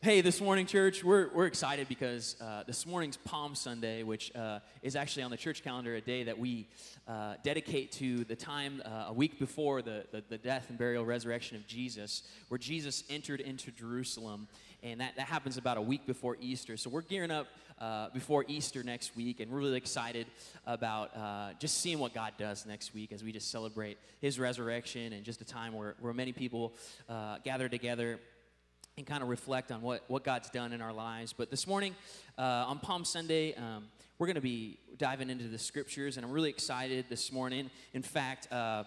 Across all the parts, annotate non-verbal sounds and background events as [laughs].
Hey, this morning, church, we're, we're excited because uh, this morning's Palm Sunday, which uh, is actually on the church calendar a day that we uh, dedicate to the time uh, a week before the, the, the, death and burial resurrection of Jesus, where Jesus entered into Jerusalem. And that, that happens about a week before Easter. So we're gearing up uh, before Easter next week, and we're really excited about uh, just seeing what God does next week as we just celebrate His resurrection and just a time where, where many people gather together and kind of reflect on what, what God's done in our lives. But this morning, uh, on Palm Sunday, um, we're going to be diving into the scriptures, and I'm really excited this morning. In fact, uh,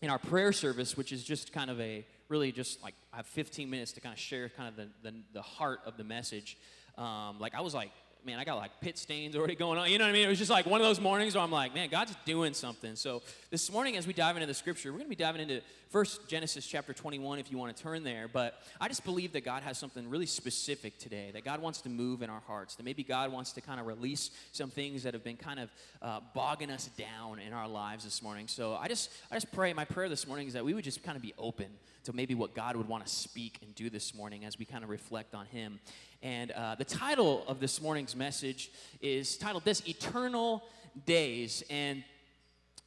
in our prayer service, which is just kind of a really just like I have 15 minutes to kind of share kind of the, the, the heart of the message. Um, like I was like man, I got like pit stains already going on. You know what I mean? It was just like one of those mornings where I'm like, man, God's doing something. So this morning, as we dive into the scripture, we're going to be diving into first Genesis chapter 21 if you want to turn there. But I just believe that God has something really specific today, that God wants to move in our hearts, that maybe God wants to kind of release some things that have been kind of uh, bogging us down in our lives this morning. So I just, I just pray, my prayer this morning is that we would just kind of be open to maybe what God would want to speak and do this morning as we kind of reflect on Him. And uh, the title of this morning's message is titled this Eternal Days. And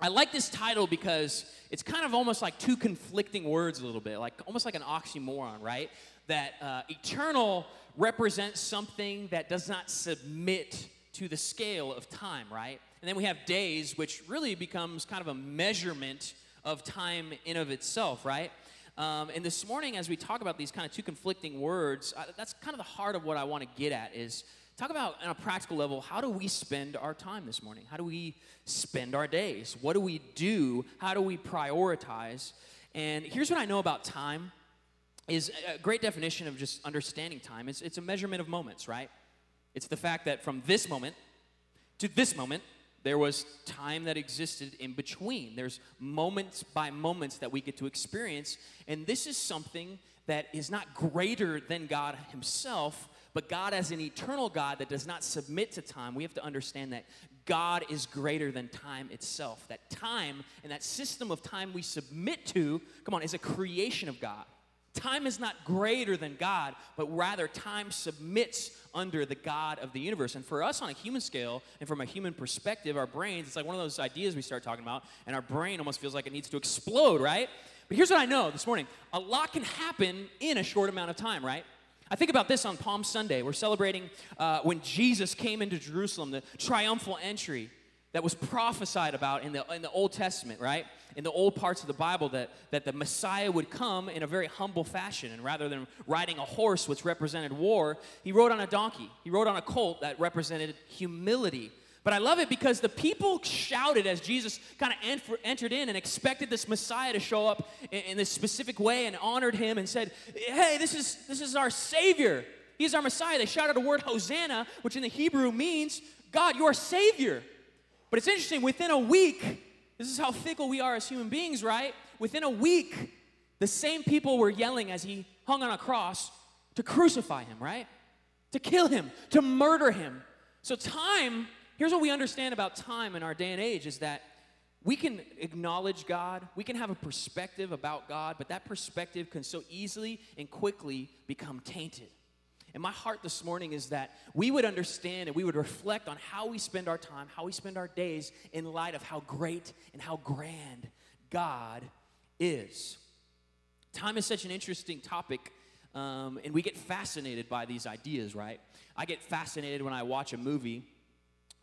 I like this title because it's kind of almost like two conflicting words, a little bit, like almost like an oxymoron, right? That uh, eternal represents something that does not submit to the scale of time, right? And then we have days, which really becomes kind of a measurement of time in of itself, right? Um, and this morning, as we talk about these kind of two conflicting words, uh, that's kind of the heart of what I want to get at is talk about on a practical level how do we spend our time this morning? How do we spend our days? What do we do? How do we prioritize? And here's what i know about time is a great definition of just understanding time. It's, it's a measurement of moments right? It's the fact that from this moment to this moment there was time that existed in between. There's moments by moments that we get to experience. And this is something that is not greater than God Himself, but God, as an eternal God that does not submit to time, we have to understand that God is greater than time itself. That time and that system of time we submit to, come on, is a creation of God. Time is not greater than God, but rather time submits under the God of the universe. And for us on a human scale and from a human perspective, our brains, it's like one of those ideas we start talking about, and our brain almost feels like it needs to explode, right? But here's what I know this morning a lot can happen in a short amount of time, right? I think about this on Palm Sunday. We're celebrating uh, when Jesus came into Jerusalem, the triumphal entry that was prophesied about in the, in the Old Testament, right? In the old parts of the Bible, that, that the Messiah would come in a very humble fashion. And rather than riding a horse, which represented war, he rode on a donkey. He rode on a colt that represented humility. But I love it because the people shouted as Jesus kind of entered in and expected this Messiah to show up in, in this specific way and honored him and said, Hey, this is, this is our Savior. He's our Messiah. They shouted the word Hosanna, which in the Hebrew means, God, your Savior. But it's interesting, within a week, this is how fickle we are as human beings, right? Within a week, the same people were yelling as he hung on a cross to crucify him, right? To kill him, to murder him. So, time, here's what we understand about time in our day and age is that we can acknowledge God, we can have a perspective about God, but that perspective can so easily and quickly become tainted. And my heart this morning is that we would understand and we would reflect on how we spend our time, how we spend our days in light of how great and how grand God is. Time is such an interesting topic, um, and we get fascinated by these ideas, right? I get fascinated when I watch a movie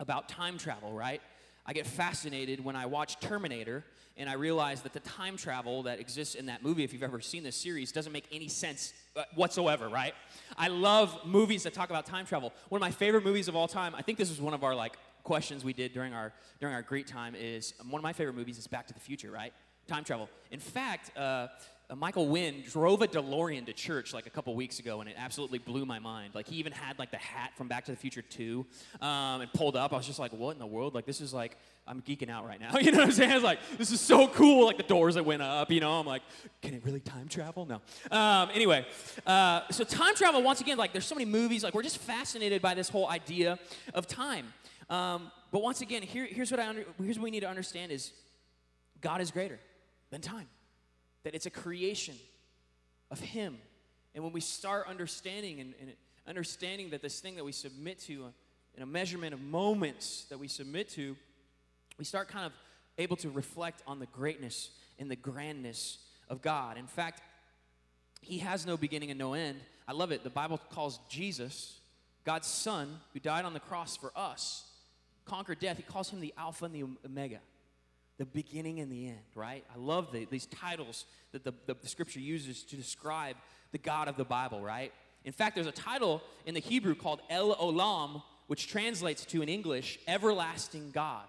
about time travel, right? I get fascinated when I watch Terminator and I realize that the time travel that exists in that movie, if you've ever seen this series, doesn't make any sense uh, whatsoever, right? I love movies that talk about time travel. One of my favorite movies of all time, I think this was one of our like questions we did during our during our great time is um, one of my favorite movies is Back to the Future, right? Time travel. In fact, uh, Michael Wynn drove a DeLorean to church like a couple weeks ago, and it absolutely blew my mind. Like he even had like the hat from Back to the Future 2, um, and pulled up. I was just like, what in the world? Like this is like I'm geeking out right now. [laughs] You know what I'm saying? It's like this is so cool. Like the doors that went up. You know, I'm like, can it really time travel? No. Um, anyway, uh, so time travel once again, like there's so many movies. Like we're just fascinated by this whole idea of time. Um, but once again, here, here's what I under, here's what we need to understand is God is greater than time that it's a creation of Him And when we start understanding and, and understanding that this thing that we submit to, uh, in a measurement of moments that we submit to, we start kind of able to reflect on the greatness and the grandness of God. In fact, He has no beginning and no end. I love it. The Bible calls Jesus, God's Son, who died on the cross for us, conquered death. He calls Him the Alpha and the Omega, the beginning and the end, right? I love the, these titles that the, the, the Scripture uses to describe the God of the Bible, right? In fact, there's a title in the Hebrew called El Olam, which translates to in English, everlasting God,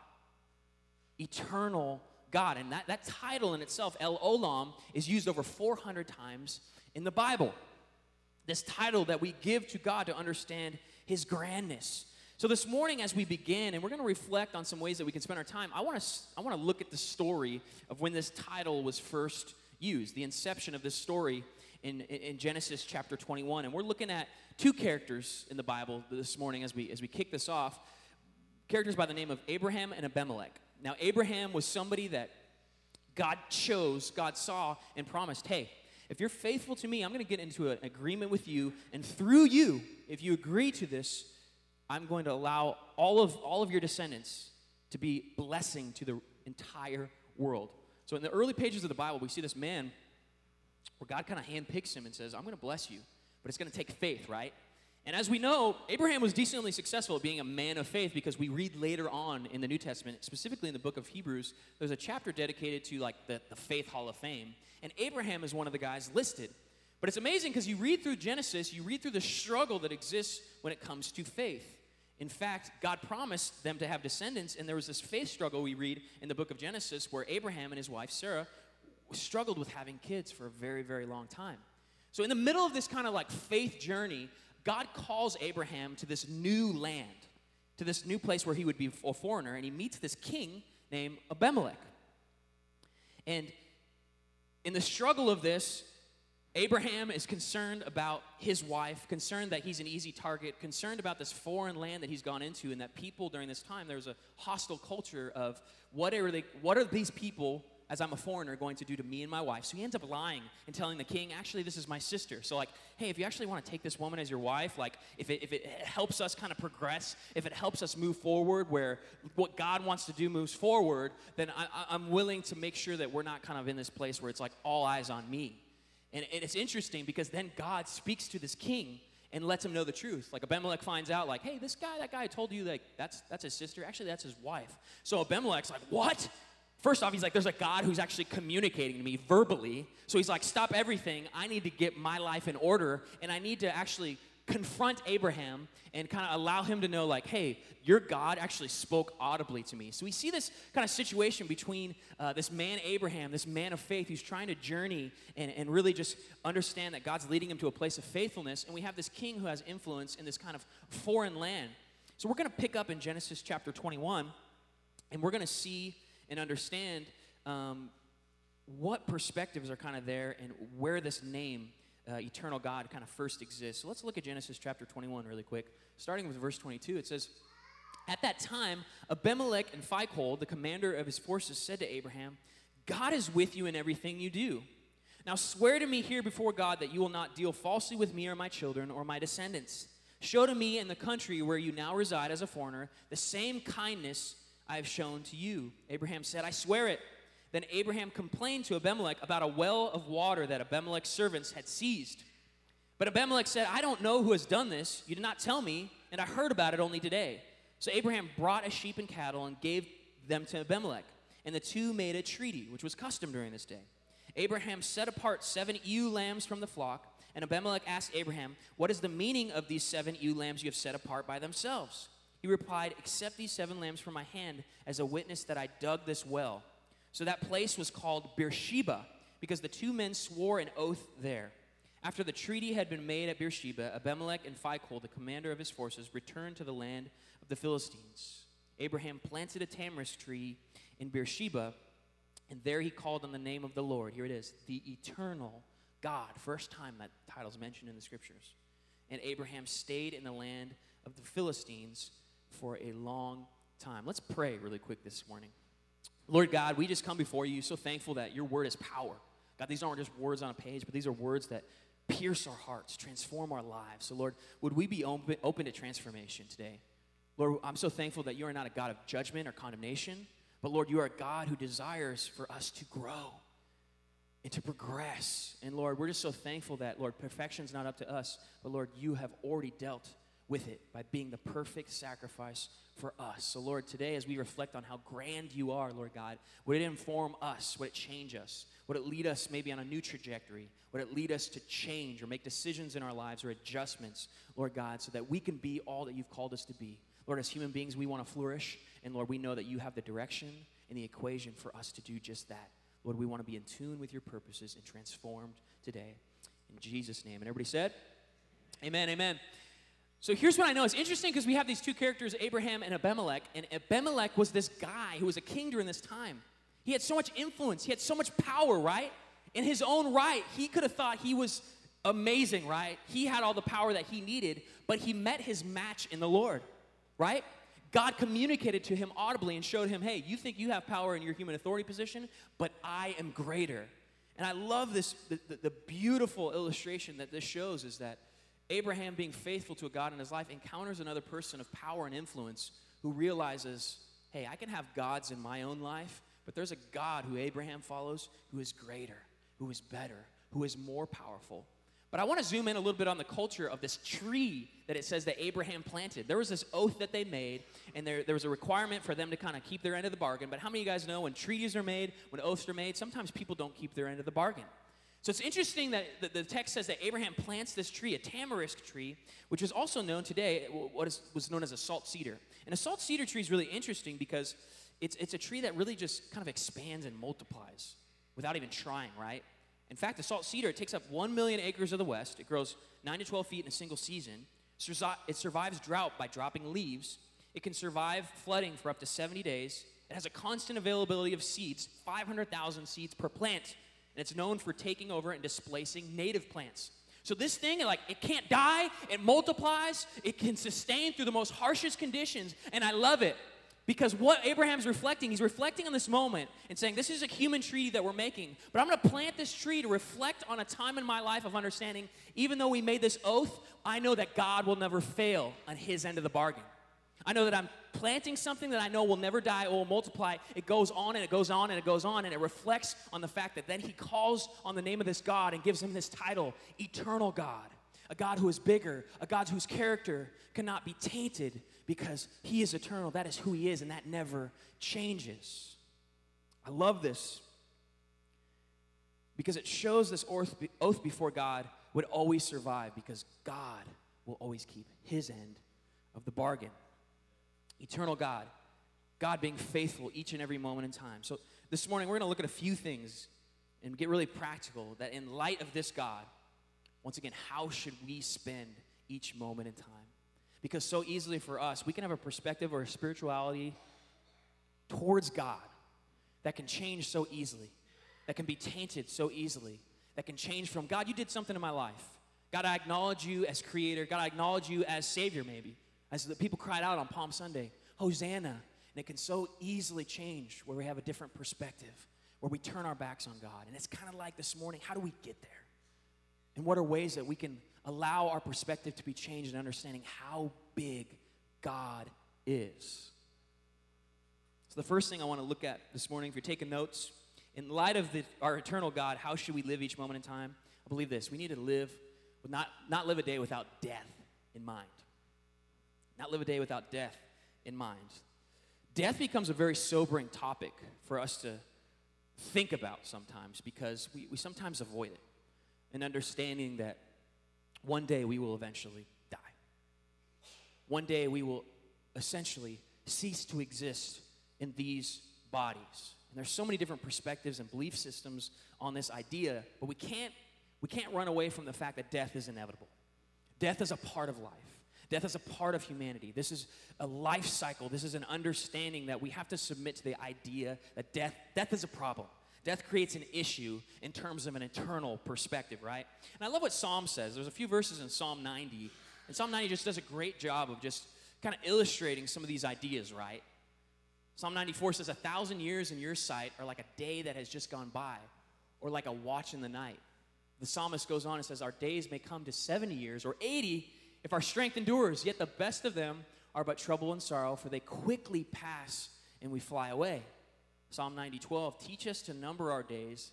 eternal God. And that, that title in itself, El Olam, is used over 400 times in the Bible. This title that we give to God to understand His grandness. So this morning, as we begin, and we're going to reflect on some ways that we can spend our time, I want to I want to look at the story of when this title was first used, the inception of this story in, in Genesis chapter 21. And we're looking at two characters in the Bible this morning as we, as we kick this off characters by the name of Abraham and Abimelech. Now, Abraham was somebody that God chose, God saw, and promised, hey, if you're faithful to me, I'm going to get into an agreement with you, and through you, if you agree to this, I'm going to allow all of all of your descendants to be blessing to the entire world. So in the early pages of the Bible, we see this man where God kind of handpicks him and says, I'm going to bless you, but it's going to take faith, right? And as we know, Abraham was decently successful at being a man of faith because we read later on in the New Testament, specifically in the book of Hebrews, there's a chapter dedicated to like the, the Faith Hall of Fame. And Abraham is one of the guys listed. But it's amazing because you read through Genesis, you read through the struggle that exists when it comes to faith. In fact, God promised them to have descendants, and there was this faith struggle we read in the book of Genesis where Abraham and his wife Sarah struggled with having kids for a very, very long time. So, in the middle of this kind of like faith journey, God calls Abraham to this new land, to this new place where he would be a foreigner, and he meets this king named Abimelech. And in the struggle of this, Abraham is concerned about his wife, concerned that he's an easy target, concerned about this foreign land that he's gone into, and that people during this time, there's a hostile culture of what are, they, what are these people as I'm a foreigner, going to do to me and my wife. So he ends up lying and telling the king, actually, this is my sister. So, like, hey, if you actually want to take this woman as your wife, like, if it, if it helps us kind of progress, if it helps us move forward where what God wants to do moves forward, then I, am willing to make sure that we're not kind of in this place where it's like all eyes on me. And, it's interesting because then God speaks to this king and lets him know the truth. Like Abimelech finds out, like, hey, this guy, that guy told you, like, that's that's his sister. Actually, that's his wife. So Abimelech's like, what? First off, he's like, there's a God who's actually communicating to me verbally. So he's like, stop everything. I need to get my life in order, and I need to actually confront Abraham and kind of allow him to know, like, hey, your God actually spoke audibly to me. So we see this kind of situation between uh, this man, Abraham, this man of faith who's trying to journey and, and really just understand that God's leading him to a place of faithfulness. And we have this king who has influence in this kind of foreign land. So we're going to pick up in Genesis chapter 21, and we're going to see and understand um, what perspectives are kind of there and where this name, uh, eternal God, kind of first exists. So let's look at Genesis chapter 21 really quick. Starting with verse 22, it says, At that time, Abimelech and Phicol, the commander of his forces, said to Abraham, God is with you in everything you do. Now swear to me here before God that you will not deal falsely with me or my children or my descendants. Show to me in the country where you now reside as a foreigner the same kindness I have shown to you. Abraham said, I swear it. Then Abraham complained to Abimelech about a well of water that Abimelech's servants had seized. But Abimelech said, I don't know who has done this. You did not tell me, and I heard about it only today. So Abraham brought a sheep and cattle and gave them to Abimelech. And the two made a treaty, which was custom during this day. Abraham set apart seven ewe lambs from the flock. And Abimelech asked Abraham, What is the meaning of these seven ewe lambs you have set apart by themselves? He replied, Accept these seven lambs from my hand as a witness that I dug this well. So that place was called Beersheba, because the two men swore an oath there. After the treaty had been made at Beersheba, Abimelech and Phicol, the commander of his forces, returned to the land of the Philistines. Abraham planted a tamarisk tree in Beersheba, and there he called on the name of the Lord. Here it is, the eternal God. First time that title's mentioned in the scriptures. And Abraham stayed in the land of the Philistines for a long time. Let's pray really quick this morning. Lord God, we just come before you so thankful that your word is power. God, these aren't just words on a page, but these are words that pierce our hearts, transform our lives. So, Lord, would we be open, open to transformation today? Lord, I'm so thankful that you are not a God of judgment or condemnation, but Lord, you are a God who desires for us to grow and to progress. And Lord, we're just so thankful that, Lord, perfection's not up to us, but Lord, you have already dealt with it by being the perfect sacrifice for us. So, Lord, today as we reflect on how grand you are, Lord God, would it inform us? Would it change us? Would it lead us maybe on a new trajectory? Would it lead us to change or make decisions in our lives or adjustments, Lord God, so that we can be all that you've called us to be? Lord, as human beings, we want to flourish. And Lord, we know that you have the direction and the equation for us to do just that. Lord, we want to be in tune with your purposes and transformed today. In Jesus' name. And everybody said, Amen, amen. So here's what I know. It's interesting because we have these two characters, Abraham and Abimelech. And Abimelech was this guy who was a king during this time. He had so much influence, he had so much power, right? In his own right, he could have thought he was amazing, right? He had all the power that he needed, but he met his match in the Lord right? God communicated to him audibly and showed him, hey, you think you have power in your human authority position, but I am greater. And I love this, the, the, the, beautiful illustration that this shows is that Abraham, being faithful to a God in his life, encounters another person of power and influence who realizes, hey, I can have gods in my own life, but there's a God who Abraham follows who is greater, who is better, who is more powerful. But I want to zoom in a little bit on the culture of this tree that it says that Abraham planted. There was this oath that they made, and there, there was a requirement for them to kind of keep their end of the bargain. But how many of you guys know when treaties are made, when oaths are made, sometimes people don't keep their end of the bargain? So it's interesting that the, text says that Abraham plants this tree, a tamarisk tree, which is also known today, what is, was known as a salt cedar. And a salt cedar tree is really interesting because it's, it's a tree that really just kind of expands and multiplies without even trying, right? In fact, the salt cedar, it takes up 1 million acres of the West. It grows 9 to 12 feet in a single season. It survives drought by dropping leaves. It can survive flooding for up to 70 days. It has a constant availability of seeds, 500,000 seeds per plant. And it's known for taking over and displacing native plants. So this thing, like, it can't die, it multiplies, it can sustain through the most harshest conditions, and I love it. Because what Abraham's reflecting, he's reflecting on this moment and saying, This is a human treaty that we're making, but I'm going to plant this tree to reflect on a time in my life of understanding, even though we made this oath, I know that God will never fail on his end of the bargain. I know that I'm planting something that I know will never die or will multiply. It goes on and it goes on and it goes on, and it reflects on the fact that then he calls on the name of this God and gives him this title, Eternal God. A God who is bigger, a God whose character cannot be tainted because He is eternal. That is who He is, and that never changes. I love this because it shows this oath before God would always survive because God will always keep His end of the bargain. Eternal God, God being faithful each and every moment in time. So this morning, we're going to look at a few things and get really practical that in light of this God, once again, how should we spend each moment in time? Because so easily for us, we can have a perspective or a spirituality towards God that can change so easily, that can be tainted so easily, that can change from God, you did something in my life. God, I acknowledge you as creator. God, I acknowledge you as savior, maybe. As the people cried out on Palm Sunday, Hosanna. And it can so easily change where we have a different perspective, where we turn our backs on God. And it's kind of like this morning how do we get there? And what are ways that we can allow our perspective to be changed and understanding how big God is. So, the first thing I want to look at this morning, if you're taking notes, in light of the, our eternal God, how should we live each moment in time? I believe this we need to live, not, not live a day without death in mind. Not live a day without death in mind. Death becomes a very sobering topic for us to think about sometimes because we, we sometimes avoid it. And understanding that one day we will eventually die. One day we will essentially cease to exist in these bodies. And there's so many different perspectives and belief systems on this idea, but we can't we can't run away from the fact that death is inevitable. Death is a part of life. Death is a part of humanity. This is a life cycle. This is an understanding that we have to submit to the idea that death death is a problem. Death creates an issue in terms of an eternal perspective, right? And I love what Psalm says. There's a few verses in Psalm 90, and Psalm 90 just does a great job of just kind of illustrating some of these ideas, right? Psalm 94 says, A thousand years in your sight are like a day that has just gone by, or like a watch in the night. The psalmist goes on and says, Our days may come to 70 years or 80 if our strength endures, yet the best of them are but trouble and sorrow, for they quickly pass and we fly away. Psalm 90 12, teach us to number our days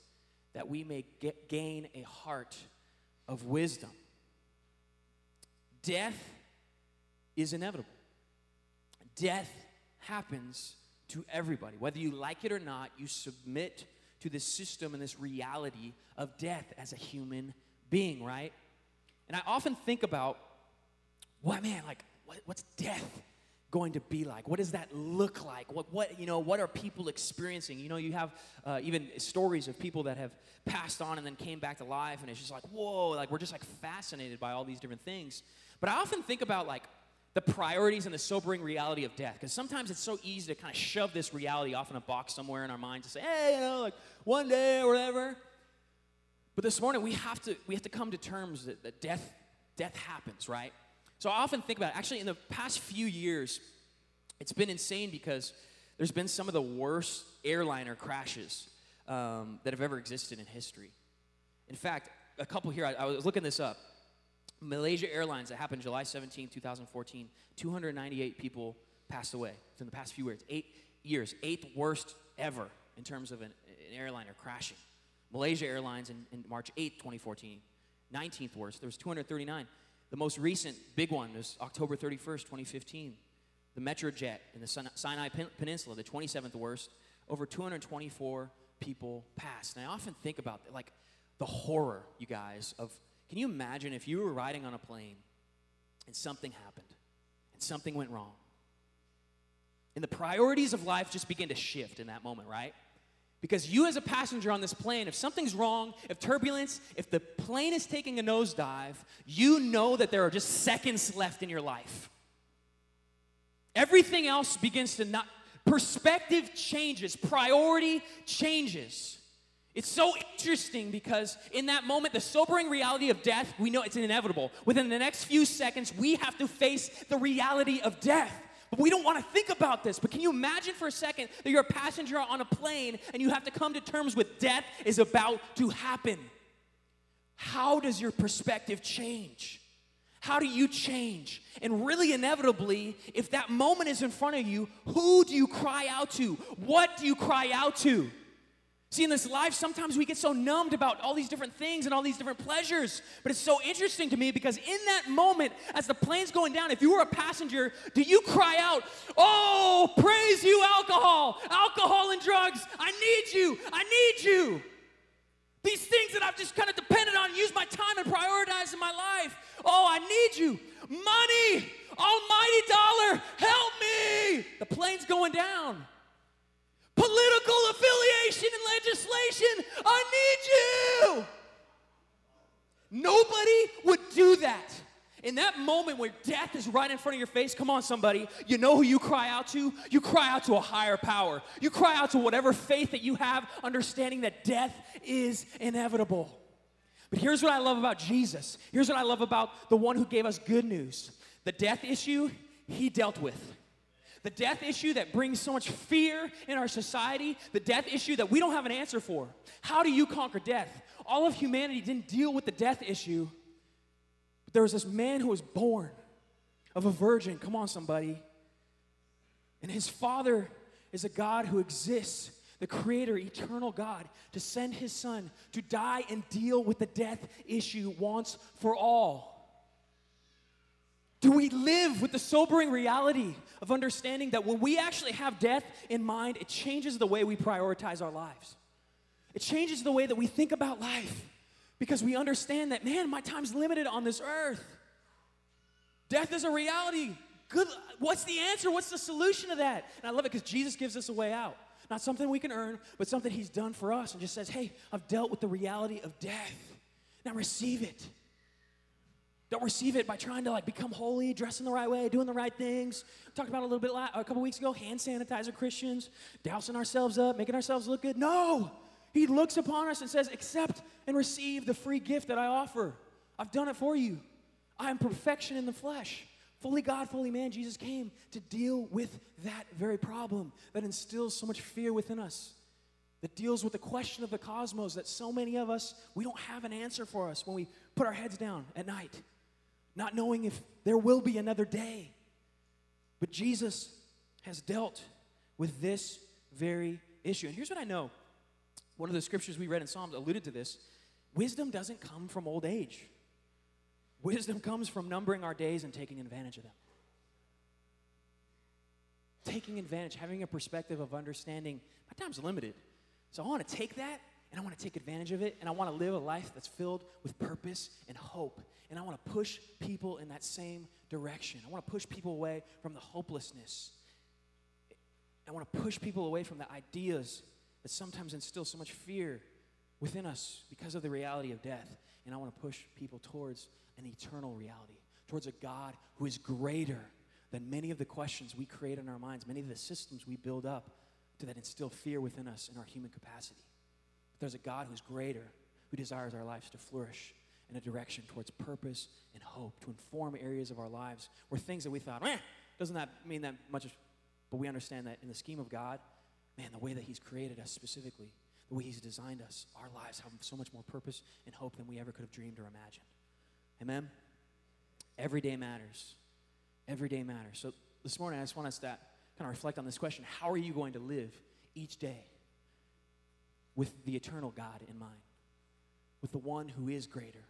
that we may get, gain a heart of wisdom. Death is inevitable. Death happens to everybody. Whether you like it or not, you submit to this system and this reality of death as a human being, right? And I often think about, what man, like, what, what's death going to be like? What does that look like? What, what, you know, what are people experiencing? You know, you have uh, even stories of people that have passed on and then came back to life, and it's just like, whoa, like we're just like fascinated by all these different things. But I often think about like the priorities and the sobering reality of death. Because sometimes it's so easy to kind of shove this reality off in a box somewhere in our minds and say, hey, you know, like one day or whatever. But this morning we have to we have to come to terms that, that death death happens, right? So I often think about it. Actually, in the past few years, it's been insane because there's been some of the worst airliner crashes um, that have ever existed in history. In fact, a couple here, I, I was looking this up. Malaysia Airlines, that happened July 17, 2014, 298 people passed away in the past few years. Eight years, eighth worst ever in terms of an, an airliner crashing. Malaysia Airlines in, in March 8, 2014, 19th worst. There was 239. The most recent big one was October 31st, 2015. The Metrojet in the Sinai Peninsula, the 27th worst. Over 224 people passed. And I often think about like the horror, you guys, of can you imagine if you were riding on a plane and something happened and something went wrong? And the priorities of life just begin to shift in that moment, right? Because you, as a passenger on this plane, if something's wrong, if turbulence, if the plane is taking a nosedive, you know that there are just seconds left in your life. Everything else begins to not, perspective changes, priority changes. It's so interesting because in that moment, the sobering reality of death, we know it's inevitable. Within the next few seconds, we have to face the reality of death. We don't want to think about this. But can you imagine for a second that you're a passenger on a plane and you have to come to terms with death is about to happen? How does your perspective change? How do you change? And really, inevitably, if that moment is in front of you, who do you cry out to? What do you cry out to? See, in this life, sometimes we get so numbed about all these different things and all these different pleasures. But it's so interesting to me because in that moment, as the plane's going down, if you were a passenger, do you cry out, Oh, praise you, alcohol, alcohol and drugs? I need you, I need you. These things that I've just kind of depended on, used my time and prioritize in my life. Oh, I need you. Money, almighty dollar, help me. The plane's going down political affiliation and legislation. I need you. Nobody would do that. In that moment where death is right in front of your face, come on, somebody, you know who you cry out to? You cry out to a higher power. You cry out to whatever faith that you have, understanding that death is inevitable. But here's what I love about Jesus. Here's what I love about the one who gave us good news the death issue, he dealt with the death issue that brings so much fear in our society, the death issue that we don't have an answer for. How do you conquer death? All of humanity didn't deal with the death issue. But there was this man who was born of a virgin. Come on, somebody. And his father is a God who exists, the creator, eternal God, to send his son to die and deal with the death issue once for all. Do we live with the sobering reality of understanding that when we actually have death in mind, it changes the way we prioritize our lives? It changes the way that we think about life because we understand that, man, my time's limited on this earth. Death is a reality. Good. What's the answer? What's the solution to that? And I love it because Jesus gives us a way out. Not something we can earn, but something He's done for us and just says, hey, I've dealt with the reality of death. Now receive it. Don't receive it by trying to like become holy, dressing the right way, doing the right things. We talked about a little bit a couple weeks ago, hand sanitizer Christians, dousing ourselves up, making ourselves look good. No, he looks upon us and says, "Accept and receive the free gift that I offer. I've done it for you. I am perfection in the flesh." Fully God, fully man, Jesus came to deal with that very problem that instills so much fear within us. that deals with the question of the cosmos that so many of us, we don't have an answer for us when we put our heads down at night, not knowing if there will be another day. But Jesus has dealt with this very issue. And here's what I know one of the scriptures we read in Psalms alluded to this wisdom doesn't come from old age, wisdom comes from numbering our days and taking advantage of them. Taking advantage, having a perspective of understanding my time's limited. So I want to take that and I want to take advantage of it and I want to live a life that's filled with purpose and hope. And I want to push people in that same direction. I want to push people away from the hopelessness. I want to push people away from the ideas that sometimes instill so much fear within us because of the reality of death. And I want to push people towards an eternal reality, towards a God who is greater than many of the questions we create in our minds, many of the systems we build up to that instill fear within us in our human capacity. But there's a God who's greater, who desires our lives to flourish in a direction towards purpose and hope, to inform areas of our lives where things that we thought, eh, doesn't that mean that much, but we understand that in the scheme of God, man, the way that He's created us specifically, the way He's designed us, our lives have so much more purpose and hope than we ever could have dreamed or imagined. Amen? Every day matters. Every day matters. So this morning, I just want us to kind of reflect on this question How are you going to live each day with the eternal God in mind? With the one who is greater,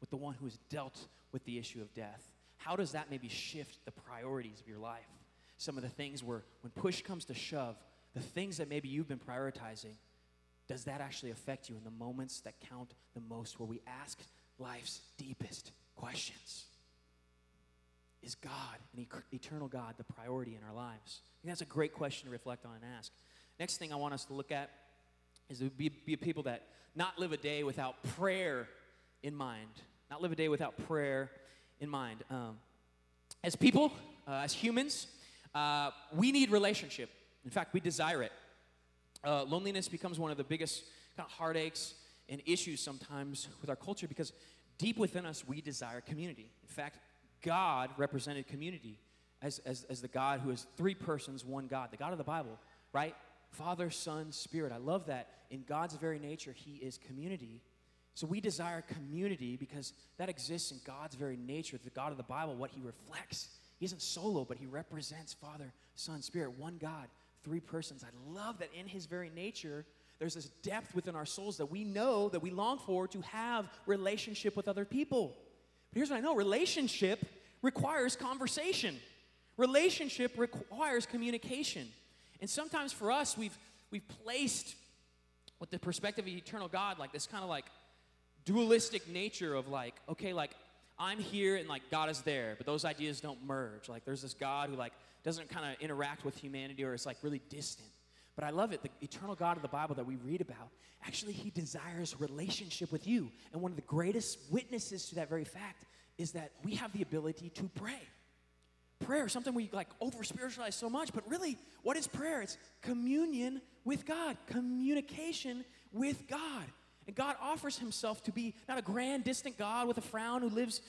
with the one who has dealt with the issue of death? How does that maybe shift the priorities of your life? Some of the things where, when push comes to shove, the things that maybe you've been prioritizing, does that actually affect you in the moments that count the most, where we ask life's deepest questions? Is God, an eternal God, the priority in our lives? I think that's a great question to reflect on and ask. Next thing I want us to look at is to be, be people that not live a day without prayer in mind. Not live a day without prayer in mind. Um, as people, uh, as humans, uh, we need relationship. In fact, we desire it. Uh, loneliness becomes one of the biggest kind of heartaches and issues sometimes with our culture because deep within us, we desire community. In fact, God represented community as, as, as the God who is three persons, one God, the God of the Bible, right? Father, Son, Spirit. I love that. In God's very nature, He is community. So we desire community because that exists in God's very nature, the God of the Bible, what He reflects. He isn't solo, but He represents Father, Son, Spirit, one God, three persons. I love that in His very nature, there's this depth within our souls that we know that we long for to have relationship with other people. But here's what I know relationship requires conversation, relationship requires communication. And sometimes for us, we've, we've placed with the perspective of eternal God, like this kind of like dualistic nature of like, okay, like I'm here and like God is there, but those ideas don't merge. Like there's this God who like doesn't kind of interact with humanity or is like really distant. But I love it. The eternal God of the Bible that we read about, actually, He desires relationship with you. And one of the greatest witnesses to that very fact is that we have the ability to pray. Prayer, something we like over spiritualize so much, but really, what is prayer? It's communion with God, communication with God. And God offers himself to be not a grand, distant God with a frown who lives,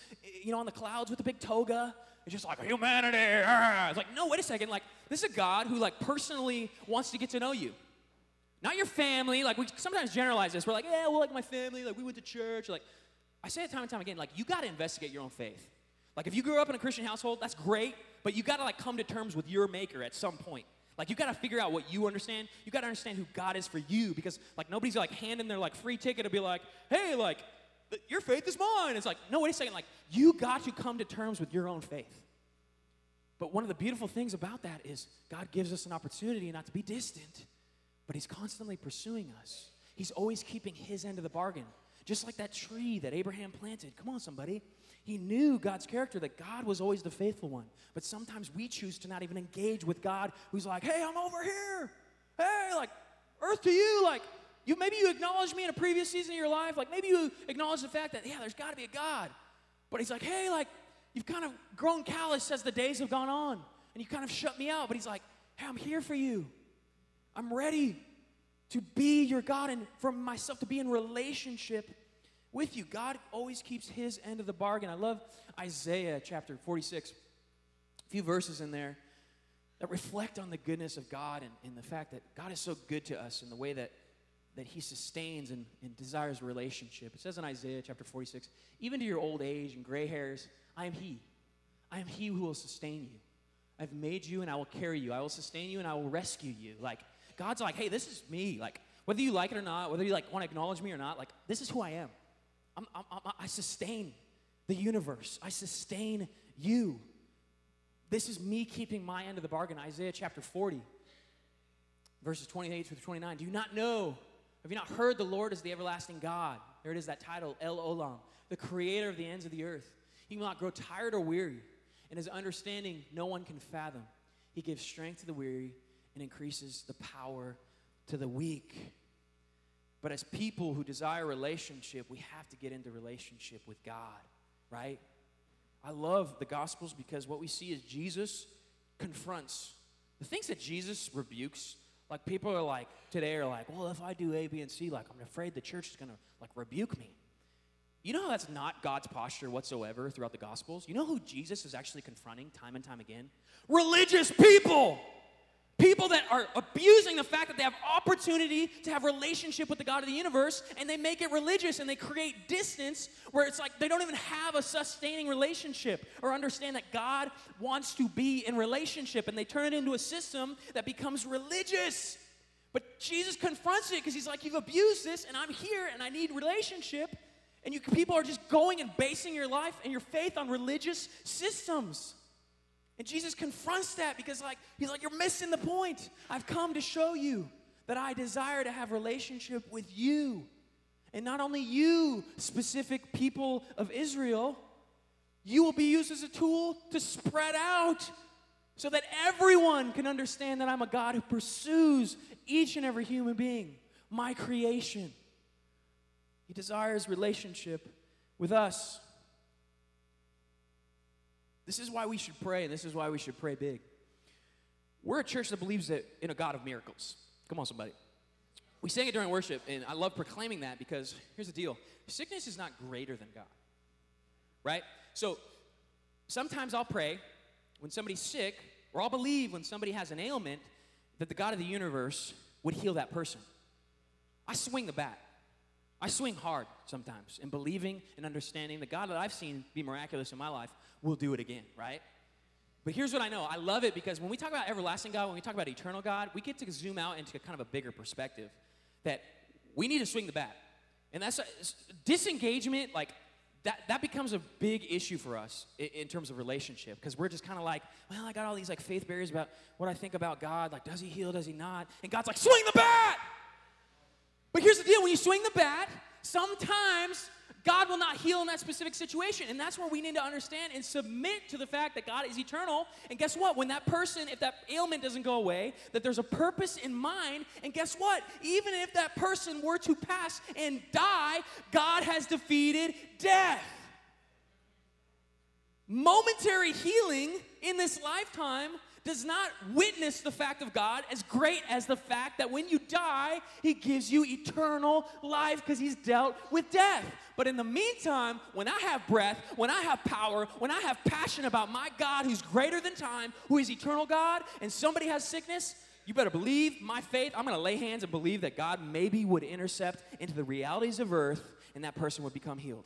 you know, on the clouds with a big toga. It's just like humanity. Ah. It's like, no, wait a second. Like, this is a God who, like, personally wants to get to know you. Not your family. Like, we sometimes generalize this. We're like, yeah, well, like my family. Like, we went to church. Like, I say it time and time again. Like, you got to investigate your own faith. Like, if you grew up in a Christian household, that's great. But you got to, like, come to terms with your maker at some point. Like you got to figure out what you understand. You got to understand who God is for you because like nobody's like handing their like free ticket to be like, "Hey, like your faith is mine." It's like, "No, wait a second. Like you got to come to terms with your own faith." But one of the beautiful things about that is God gives us an opportunity not to be distant, but he's constantly pursuing us. He's always keeping his end of the bargain. Just like that tree that Abraham planted. Come on somebody. He knew God's character, that God was always the faithful one. But sometimes we choose to not even engage with God who's like, hey, I'm over here. Hey, like, earth to you. Like, you maybe you acknowledged me in a previous season of your life. Like, maybe you acknowledge the fact that, yeah, there's got to be a God. But he's like, hey, like, you've kind of grown callous as the days have gone on. And you kind of shut me out. But he's like, hey, I'm here for you. I'm ready to be your God and for myself to be in relationship with you. God always keeps his end of the bargain. I love Isaiah chapter 46, a few verses in there that reflect on the goodness of God and, and the fact that God is so good to us in the way that that he sustains and, and desires relationship. It says in Isaiah chapter 46, even to your old age and gray hairs, I am he. I am he who will sustain you. I've made you and I will carry you. I will sustain you and I will rescue you. Like, God's like, hey, this is me. Like, whether you like it or not, whether you like want to acknowledge me or not, like, this is who I am. I'm, I'm, I'm, I sustain the universe. I sustain you. This is me keeping my end of the bargain. Isaiah chapter 40, verses 28 through 29. Do you not know? Have you not heard the Lord is the everlasting God? There it is, that title, El Olam, the creator of the ends of the earth. He will not grow tired or weary, and his understanding no one can fathom. He gives strength to the weary and increases the power to the weak. But as people who desire relationship, we have to get into relationship with God, right? I love the Gospels because what we see is Jesus confronts the things that Jesus rebukes. Like people are like today are like, well, if I do A, B, and C, like I'm afraid the church is gonna like rebuke me. You know how that's not God's posture whatsoever throughout the Gospels? You know who Jesus is actually confronting time and time again? Religious people! People that are abusing the fact that they have opportunity to have relationship with the God of the universe and they make it religious and they create distance where it's like they don't even have a sustaining relationship or understand that God wants to be in relationship and they turn it into a system that becomes religious. But Jesus confronts it because he's like, You've abused this and I'm here and I need relationship. And you people are just going and basing your life and your faith on religious systems. And Jesus confronts that because like he's like you're missing the point. I've come to show you that I desire to have relationship with you. And not only you, specific people of Israel, you will be used as a tool to spread out so that everyone can understand that I'm a God who pursues each and every human being, my creation. He desires relationship with us. This is why we should pray, and this is why we should pray big. We're a church that believes that in a God of miracles. Come on, somebody. We sang it during worship, and I love proclaiming that because here's the deal sickness is not greater than God, right? So sometimes I'll pray when somebody's sick, or I'll believe when somebody has an ailment that the God of the universe would heal that person. I swing the bat. I swing hard sometimes in believing and understanding the God that I've seen be miraculous in my life will do it again, right? But here's what I know I love it because when we talk about everlasting God, when we talk about eternal God, we get to zoom out into kind of a bigger perspective that we need to swing the bat. And that's uh, a, disengagement, like that, that becomes a big issue for us in, in terms of relationship because we're just kind of like, well, I got all these like faith barriers about what I think about God. Like, does he heal? Does he not? And God's like, swing the bat! But here's the deal when you swing the bat, sometimes God will not heal in that specific situation. And that's where we need to understand and submit to the fact that God is eternal. And guess what? When that person, if that ailment doesn't go away, that there's a purpose in mind. And guess what? Even if that person were to pass and die, God has defeated death. Momentary healing in this lifetime does not witness the fact of God as great as the fact that when you die, He gives you eternal life because He's dealt with death. But in the meantime, when I have breath, when I have power, when I have passion about my God who's greater than time, who is eternal God, and somebody has sickness, you better believe my faith. I'm going to lay hands and believe that God maybe would intercept into the realities of earth and that person would become healed.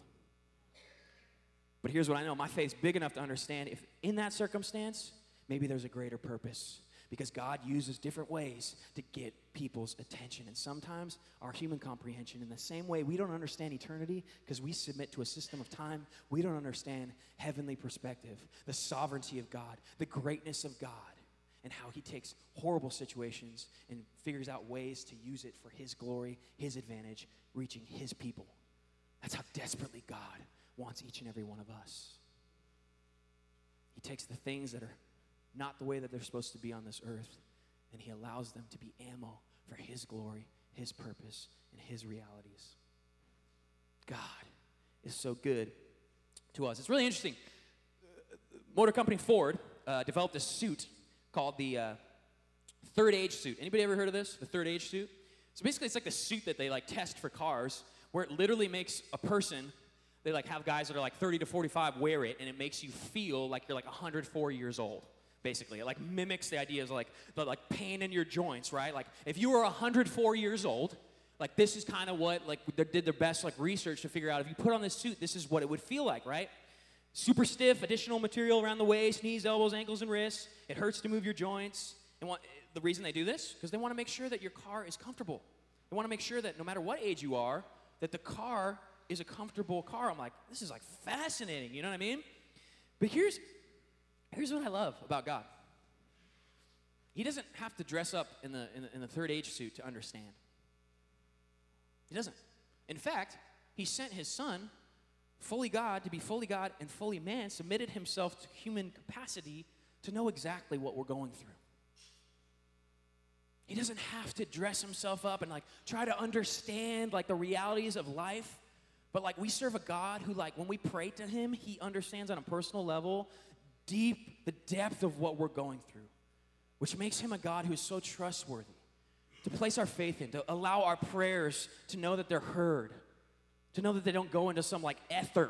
But here's what I know my faith's big enough to understand if in that circumstance, maybe there's a greater purpose because God uses different ways to get people's attention. And sometimes our human comprehension, in the same way we don't understand eternity because we submit to a system of time, we don't understand heavenly perspective, the sovereignty of God, the greatness of God, and how He takes horrible situations and figures out ways to use it for His glory, His advantage, reaching His people. That's how desperately God wants each and every one of us. He takes the things that are not the way that they're supposed to be on this earth. And He allows them to be ammo for His glory, His purpose, and His realities. God is so good to us. It's really interesting. Motor company Ford uh, developed a suit called the uh, third age suit. Anybody ever heard of this? The third age suit? So basically, it's like the suit that they like test for cars, where it literally makes a person. They like have guys that are like 30 to 45 wear it, and it makes you feel like you're like 104 years old basically. It like mimics the ideas like the like pain in your joints, right? Like if you were 104 years old, Like this is kind of what like they did their best like research to figure out if you put on this suit, this is what it would feel like, right? Super stiff, additional material around the waist, knees, elbows, ankles, and wrists. It hurts to move your joints. And what, the reason they do this because they want to make sure that your car is comfortable. They want to make sure that no matter what age you are, that the car is a comfortable car. I'm like, this is like fascinating. You know what I mean? But here's here's what I love about God. He doesn't have to dress up in the, in the, in the third age suit to understand. He doesn't. In fact, he sent his son, fully God, to be fully God and fully man, submitted himself to human capacity to know exactly what we're going through. He doesn't have to dress himself up and like try to understand like the realities of life. But like we serve a God who like when we pray to him, he understands on a personal level deep the depth of what we're going through, which makes him a God who is so trustworthy to place our faith in, to allow our prayers to know that they're heard, to know that they don't go into some like ether.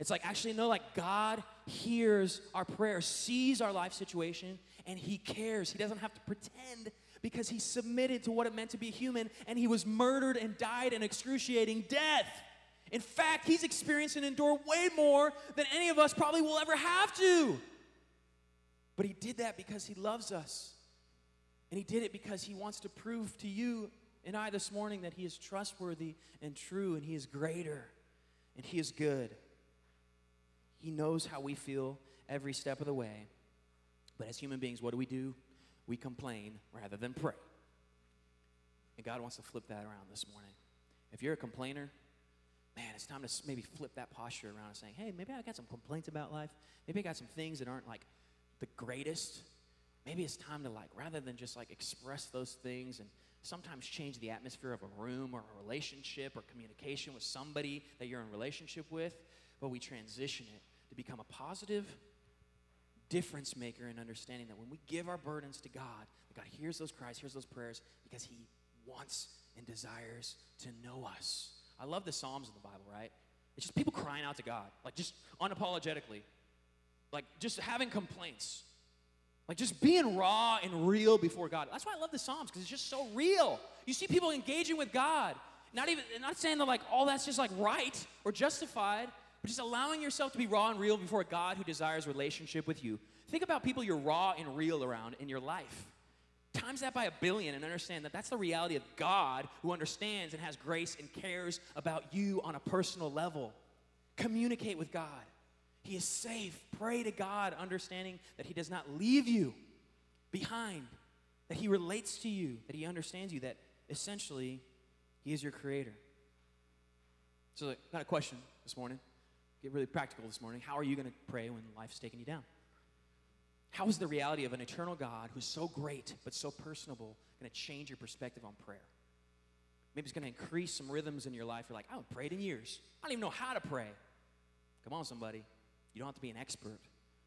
It's like actually know like God hears our prayer, sees our life situation, and he cares. He doesn't have to pretend because he submitted to what it meant to be human and he was murdered and died an excruciating death. In fact, he's experienced and endured way more than any of us probably will ever have to. But he did that because he loves us. And he did it because he wants to prove to you and I this morning that he is trustworthy and true and he is greater and he is good. He knows how we feel every step of the way. But as human beings, what do we do? we complain rather than pray. And God wants to flip that around this morning. If you're a complainer, man, it's time to maybe flip that posture around and saying, hey, maybe I got some complaints about life. Maybe I got some things that aren't like the greatest. Maybe it's time to like, rather than just like express those things and sometimes change the atmosphere of a room or a relationship or communication with somebody that you're in relationship with, but we transition it to become a positive difference maker in understanding that when we give our burdens to God, God hears those cries, hears those prayers because He wants and desires to know us. I love the Psalms in the Bible, right? It's just people crying out to God, like just unapologetically, like just having complaints, like just being raw and real before God. That's why I love the Psalms because it's just so real. You see people engaging with God, not even not saying that like all that's just like right or justified, but just allowing yourself to be raw and real before God who desires relationship with you. Think about people you're raw and real around in your life. Times that by a billion and understand that that's the reality of God who understands and has grace and cares about you on a personal level. Communicate with God. He is safe. Pray to God, understanding that He does not leave you behind, that He relates to you, that He understands you, that essentially He is your creator. So, I got a question this morning get really practical this morning. How are you going to pray when life's taking you down? How is the reality of an eternal God who's so great but so personable going to change your perspective on prayer? Maybe it's going to increase some rhythms in your life. You're like, I haven't prayed in years. I don't even know how to pray. Come on, somebody. You don't have to be an expert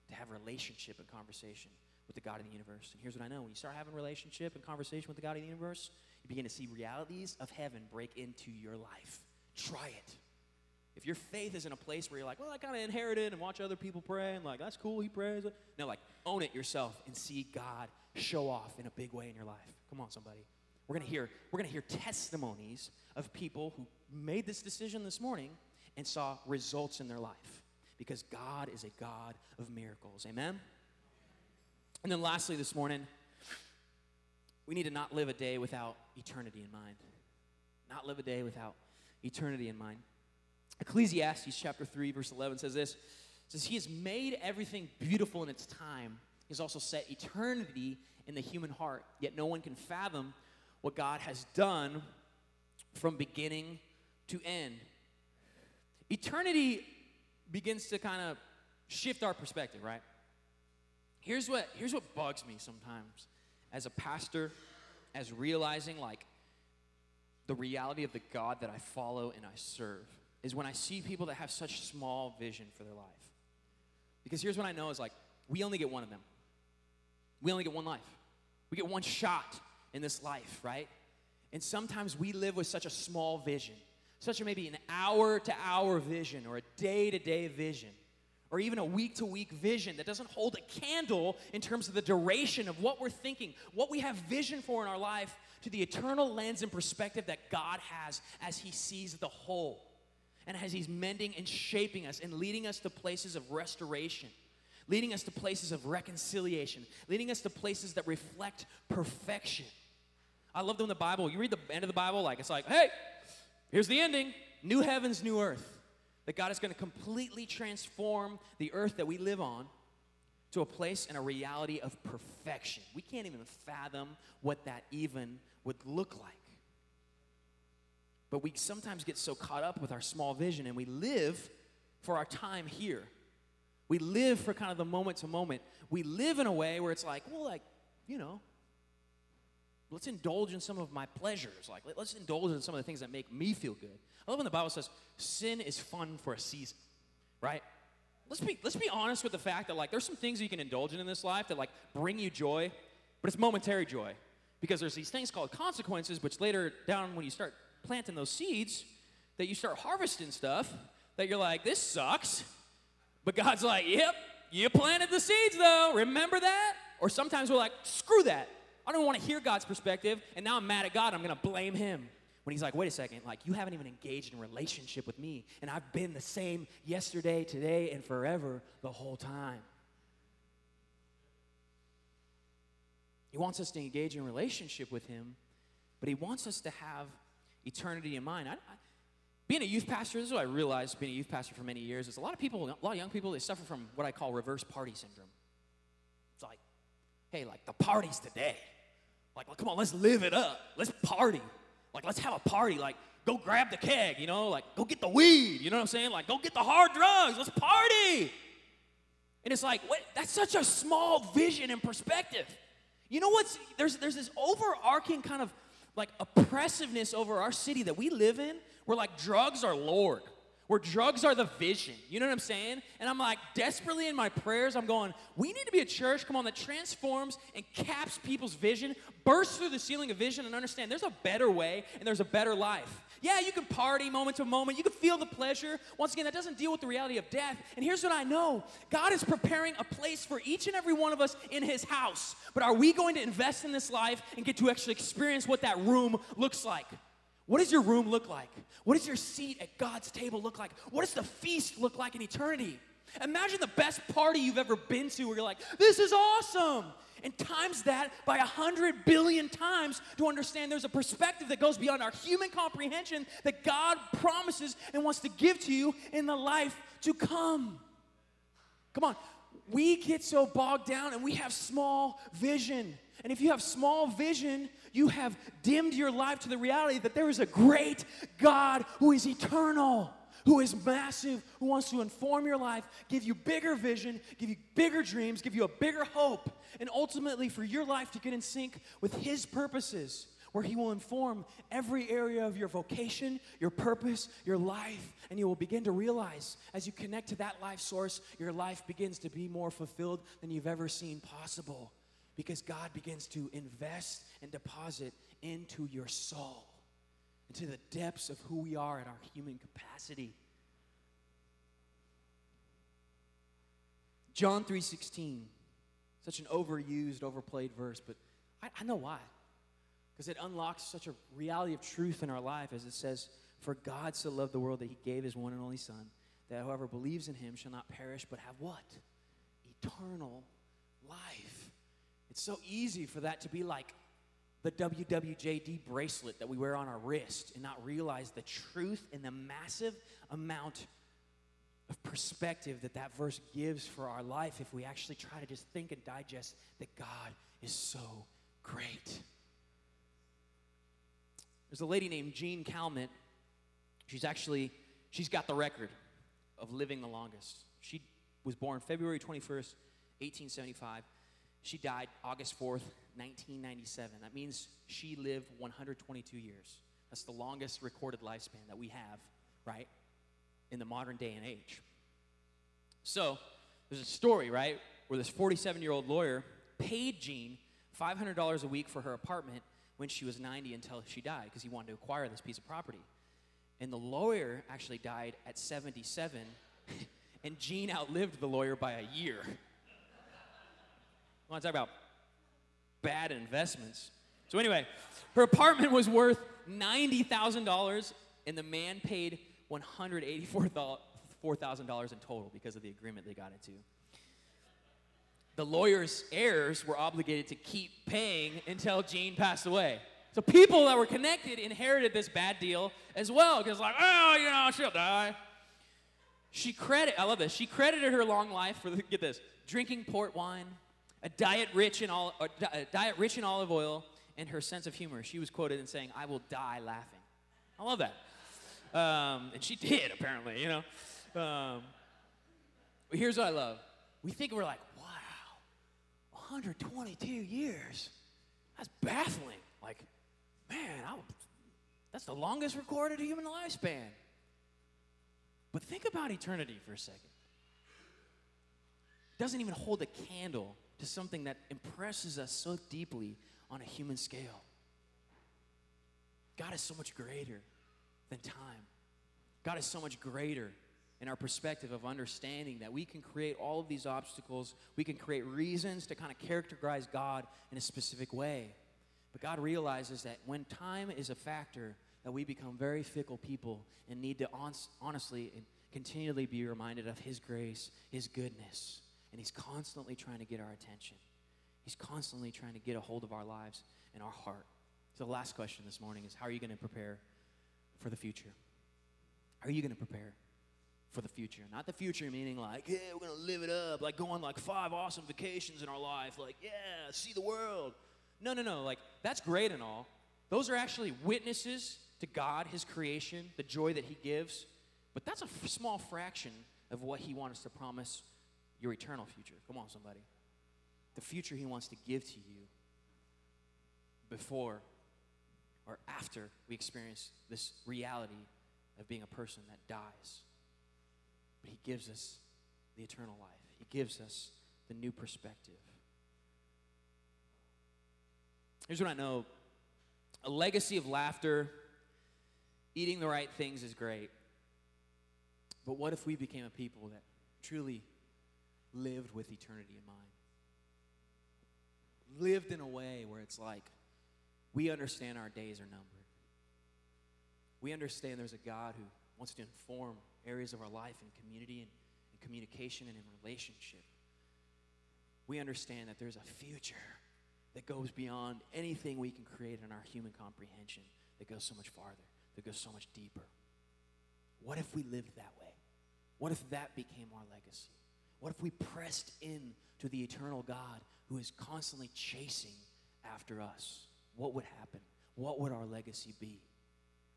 to have a relationship and conversation with the God of the universe. And here's what I know when you start having relationship and conversation with the God of the universe, you begin to see realities of heaven break into your life. Try it. If your faith is in a place where you're like, well, I kind of inherited and watch other people pray and like, that's cool, he prays. No, like, own it yourself and see God show off in a big way in your life. Come on, somebody. We're gonna hear, we're gonna hear testimonies of people who made this decision this morning and saw results in their life. Because God is a God of miracles. Amen? And then lastly, this morning, we need to not live a day without eternity in mind. Not live a day without eternity in mind. Ecclesiastes chapter 3, verse 11 says this. Says, He has made everything beautiful in its time. He has also set eternity in the human heart. Yet no one can fathom what God has done from beginning to end. Eternity begins to kind of shift our perspective, right? Here's what, here's what bugs me sometimes as a pastor, as realizing like the reality of the God that I follow and I serve is when I see people that have such small vision for their life. Because here's what I know is like, we only get one of them. We only get one life. We get one shot in this life, right? And sometimes we live with such a small vision, such a maybe an hour to hour vision or a day to day vision or even a week to week vision that doesn't hold a candle in terms of the duration of what we're thinking, what we have vision for in our life to the eternal lens and perspective that God has as He sees the whole and as He's mending and shaping us and leading us to places of restoration, leading us to places of reconciliation, leading us to places that reflect perfection. I love them in the Bible. You read the end of the Bible, like it's like, hey, here's the ending new heavens, new earth. That God is going to completely transform the earth that we live on to a place and a reality of perfection. We can't even fathom what that even would look like. But we sometimes get so caught up with our small vision and we live for our time here. We live for kind of the moment to moment. We live in a way where it's like, well, like, you know, let's indulge in some of my pleasures. Like, let's indulge in some of the things that make me feel good. I love when the Bible says sin is fun for a season, right? Let's be, let's be honest with the fact that, like, there's some things you can indulge in in this life that, like, bring you joy, but it's momentary joy. Because there's these things called consequences, which later down when you start planting those seeds, that you start harvesting stuff that you're like, this sucks. But God's like, yep, you planted the seeds though. Remember that? Or sometimes we're like, screw that. I don't want to hear God's perspective, and now I'm mad at God. I'm going to blame Him. When He's like, wait a second, like, you haven't even engaged in relationship with me, and I've been the same yesterday, today, and forever the whole time. He wants us to engage in relationship with Him, but He wants us to have eternity in mind. I, I, being a youth pastor, this is what I realized being a youth pastor for many years, is a lot of people, a lot of young people, they suffer from what I call reverse party syndrome. It's like, hey, like the party's today. Like, well, come on, let's live it up. Let's party. Like, let's have a party. Like, go grab the keg, you know? Like, go get the weed, you know what I'm saying? Like, go get the hard drugs. Let's party. And it's like, what? That's such a small vision and perspective. You know what's, there's, there's this overarching kind of like oppressiveness over our city that we live in where like drugs are Lord, where drugs are the vision. You know what I'm saying? And I'm like, desperately in my prayers, I'm going, we need to be a church, come on, that transforms and caps people's vision, bursts through the ceiling of vision, and understand there's a better way and there's a better life. Yeah, you can party moment to moment. You can feel the pleasure. Once again, that doesn't deal with the reality of death. And here's what I know God is preparing a place for each and every one of us in His house. But are we going to invest in this life and get to actually experience what that room looks like? What does your room look like? What does your seat at God's table look like? What does the feast look like in eternity? Imagine the best party you've ever been to where you're like, this is awesome and times that by a hundred billion times to understand there's a perspective that goes beyond our human comprehension that God promises and wants to give to you in the life to come. Come on, we get so bogged down and we have small vision. And if you have small vision, you have dimmed your life to the reality that there is a great God who is eternal who is massive, who wants to inform your life, give you bigger vision, give you bigger dreams, give you a bigger hope, and ultimately for your life to get in sync with His purposes, where He will inform every area of your vocation, your purpose, your life, and you will begin to realize as you connect to that life source, your life begins to be more fulfilled than you've ever seen possible because God begins to invest and deposit into your soul into the depths of who we are in our human capacity. John 3:16, such an overused, overplayed verse, but I, I know why. Because it unlocks such a reality of truth in our life as it says, For God so loved the world that he gave his one and only Son, that whoever believes in him shall not perish, but have what? Eternal life. It's so easy for that to be like the WWJD bracelet that we wear on our wrist and not realize the truth and the massive amount of perspective that that verse gives for our life if we actually try to just think and digest that God is so great. There's a lady named Jean Calment. She's actually she's got the record of living the longest. She was born February 21st, 1875. She died August 4th, 1997. That means she lived 122 years. That's the longest recorded lifespan that we have, right, in the modern day and age. So, there's a story, right, where this 47 year old lawyer paid Jean $500 a week for her apartment when she was 90 until she died because he wanted to acquire this piece of property. And the lawyer actually died at 77, [laughs] and Jean outlived the lawyer by a year. I want to talk about bad investments. So, anyway, her apartment was worth $90,000, and the man paid $184,000 in total because of the agreement they got into. The lawyer's heirs were obligated to keep paying until Jean passed away. So people that were connected inherited this bad deal as well, because like, oh, you know, she'll die. She credit, I love this. She credited her long life for get this, drinking port wine, a diet rich in diet rich in olive oil, and her sense of humor. She was quoted in saying, "I will die laughing." I love that. Um, and she did apparently, you know. Um, here's what I love. We think we're like, wow, 122 years. That's baffling. Like, man, I, that's the longest recorded human lifespan. But think about eternity for a second. It doesn't even hold a candle to something that impresses us so deeply on a human scale. God is so much greater than time. God is so much greater in our perspective of understanding that we can create all of these obstacles, we can create reasons to kind of characterize God in a specific way. But God realizes that when time is a factor, that we become very fickle people and need to honestly and continually be reminded of His grace, His goodness. And He's constantly trying to get our attention. He's constantly trying to get a hold of our lives and our heart. So, the last question this morning is How are you going to prepare for the future? How are you going to prepare for the future? Not the future meaning like, yeah, we're going to live it up, like go on like five awesome vacations in our life, like, yeah, see the world. No, no, no. Like, that's great and all. Those are actually witnesses to God, His creation, the joy that He gives. But that's a f- small fraction of what He wants to promise your eternal future. Come on, somebody. The future He wants to give to you before or after we experience this reality of being a person that dies. But He gives us the eternal life, He gives us the new perspective. Here's what I know a legacy of laughter, eating the right things is great. But what if we became a people that truly lived with eternity in mind? Lived in a way where it's like we understand our days are numbered. We understand there's a God who wants to inform areas of our life and community and, and communication and in relationship. We understand that there's a future that goes beyond anything we can create in our human comprehension, that goes so much farther, that goes so much deeper. What if we lived that way? What if that became our legacy? What if we pressed in to the eternal God who is constantly chasing after us? What would happen? What would our legacy be?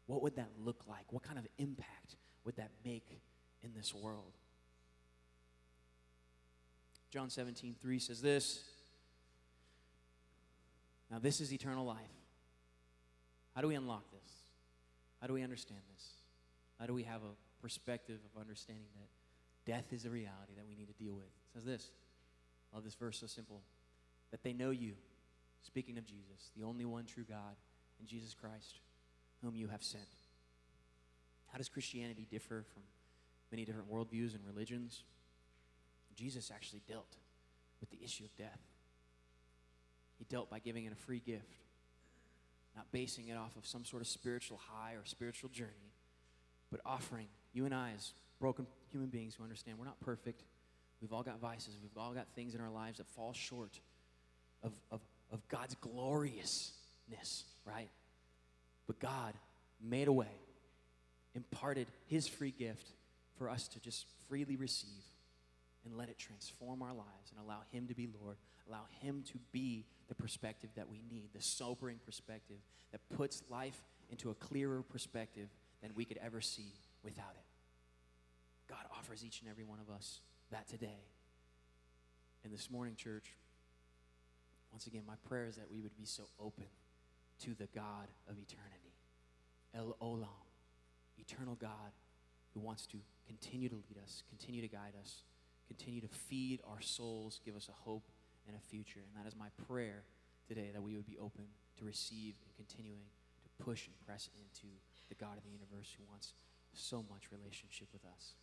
What would that look like? What kind of impact would that make in this world? John 17, 3 says this now, this is eternal life. How do we unlock this? How do we understand this? How do we have a perspective of understanding that death is a reality that we need to deal with? It says this. I love this verse so simple. That they know you, speaking of Jesus, the only one true God, and Jesus Christ, whom you have sent. How does Christianity differ from many different worldviews and religions? Jesus actually dealt with the issue of death. He dealt by giving it a free gift, not basing it off of some sort of spiritual high or spiritual journey, but offering you and I, as broken human beings who understand we're not perfect. We've all got vices, we've all got things in our lives that fall short of, of, of God's gloriousness, right? But God made a way, imparted His free gift for us to just freely receive and let it transform our lives and allow Him to be Lord, allow Him to be the perspective that we need, the sobering perspective that puts life into a clearer perspective than we could ever see without it. God offers each and every one of us that today. And this morning, church, once again, my prayer is that we would be so open to the God of eternity, El Olam, eternal God who wants to continue to lead us, continue to guide us, continue to feed our souls, give us a hope and a future. And that is my prayer today that we would be open to receive and continuing to push and press into the God of the universe who wants so much relationship with us.